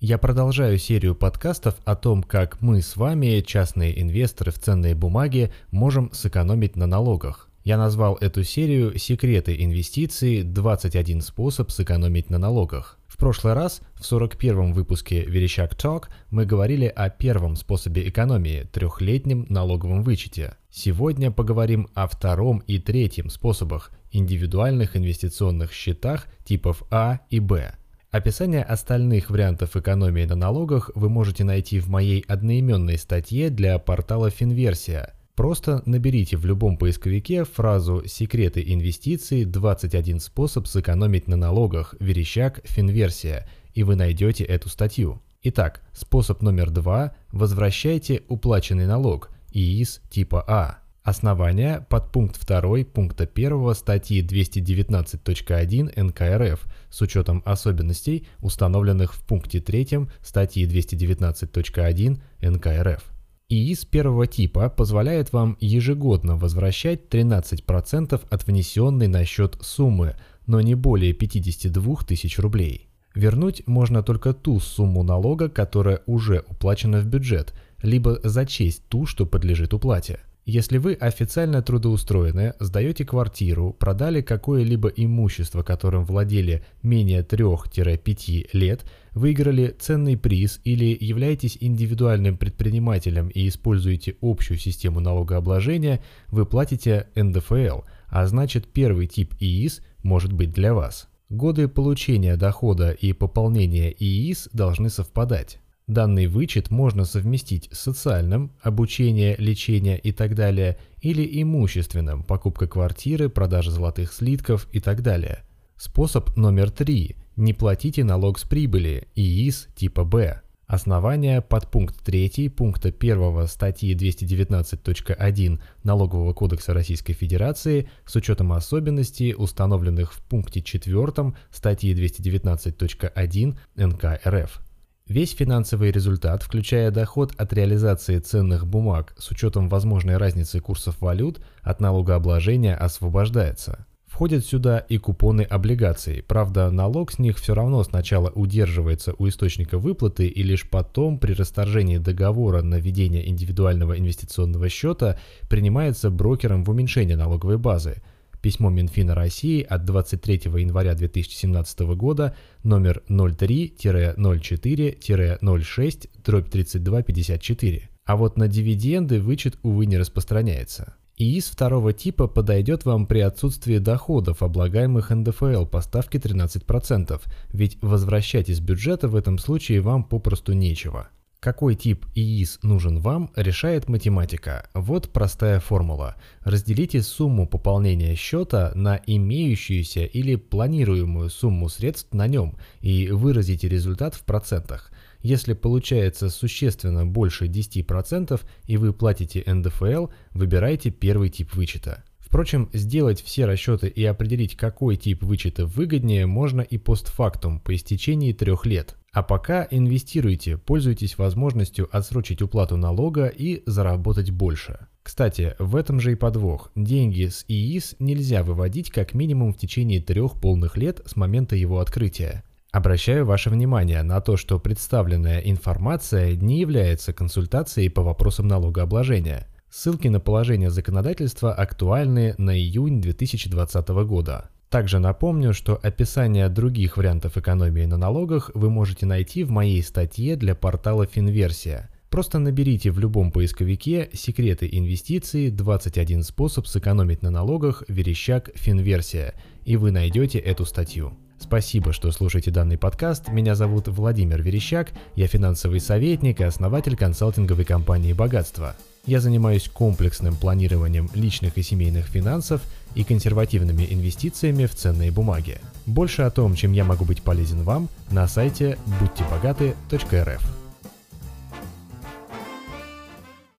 Я продолжаю серию подкастов о том, как мы с вами, частные инвесторы в ценные бумаги, можем сэкономить на налогах. Я назвал эту серию «Секреты инвестиций. 21 способ сэкономить на налогах». В прошлый раз, в 41-м выпуске Верещак Talk, мы говорили о первом способе экономии – трехлетнем налоговом вычете. Сегодня поговорим о втором и третьем способах – индивидуальных инвестиционных счетах типов А и Б. Описание остальных вариантов экономии на налогах вы можете найти в моей одноименной статье для портала Финверсия. Просто наберите в любом поисковике фразу «Секреты инвестиций. 21 способ сэкономить на налогах. Верещак. Финверсия» и вы найдете эту статью. Итак, способ номер два – возвращайте уплаченный налог, ИИС типа А. Основания под пункт 2 пункта 1 статьи 219.1 НК РФ с учетом особенностей, установленных в пункте 3 статьи 219.1 НК РФ. ИИС первого типа позволяет вам ежегодно возвращать 13% от внесенной на счет суммы, но не более 52 тысяч рублей. Вернуть можно только ту сумму налога, которая уже уплачена в бюджет, либо зачесть ту, что подлежит уплате. Если вы официально трудоустроены, сдаете квартиру, продали какое-либо имущество, которым владели менее 3-5 лет, выиграли ценный приз или являетесь индивидуальным предпринимателем и используете общую систему налогообложения, вы платите НДФЛ, а значит первый тип ИИС может быть для вас. Годы получения дохода и пополнения ИИС должны совпадать. Данный вычет можно совместить с социальным, обучение, лечение и так далее, или имущественным, покупка квартиры, продажа золотых слитков и так далее. Способ номер три. Не платите налог с прибыли, ИИС типа Б. Основания под пункт 3 пункта 1 статьи 219.1 Налогового кодекса Российской Федерации с учетом особенностей, установленных в пункте 4 статьи 219.1 НК РФ. Весь финансовый результат, включая доход от реализации ценных бумаг с учетом возможной разницы курсов валют, от налогообложения освобождается. Входят сюда и купоны облигаций, правда налог с них все равно сначала удерживается у источника выплаты и лишь потом при расторжении договора на ведение индивидуального инвестиционного счета принимается брокером в уменьшение налоговой базы – Письмо Минфина России от 23 января 2017 года номер 03-04-06-3254. А вот на дивиденды вычет, увы, не распространяется. ИИС второго типа подойдет вам при отсутствии доходов, облагаемых НДФЛ по ставке 13%, ведь возвращать из бюджета в этом случае вам попросту нечего. Какой тип ИИС нужен вам, решает математика. Вот простая формула. Разделите сумму пополнения счета на имеющуюся или планируемую сумму средств на нем и выразите результат в процентах. Если получается существенно больше 10% и вы платите НДФЛ, выбирайте первый тип вычета. Впрочем, сделать все расчеты и определить, какой тип вычета выгоднее, можно и постфактум по истечении трех лет. А пока инвестируйте, пользуйтесь возможностью отсрочить уплату налога и заработать больше. Кстати, в этом же и подвох. Деньги с ИИС нельзя выводить как минимум в течение трех полных лет с момента его открытия. Обращаю ваше внимание на то, что представленная информация не является консультацией по вопросам налогообложения. Ссылки на положение законодательства актуальны на июнь 2020 года. Также напомню, что описание других вариантов экономии на налогах вы можете найти в моей статье для портала Финверсия. Просто наберите в любом поисковике «Секреты инвестиций. 21 способ сэкономить на налогах. Верещак. Финверсия» и вы найдете эту статью. Спасибо, что слушаете данный подкаст. Меня зовут Владимир Верещак, я финансовый советник и основатель консалтинговой компании «Богатство». Я занимаюсь комплексным планированием личных и семейных финансов и консервативными инвестициями в ценные бумаги. Больше о том, чем я могу быть полезен вам, на сайте будьтебогаты.рф.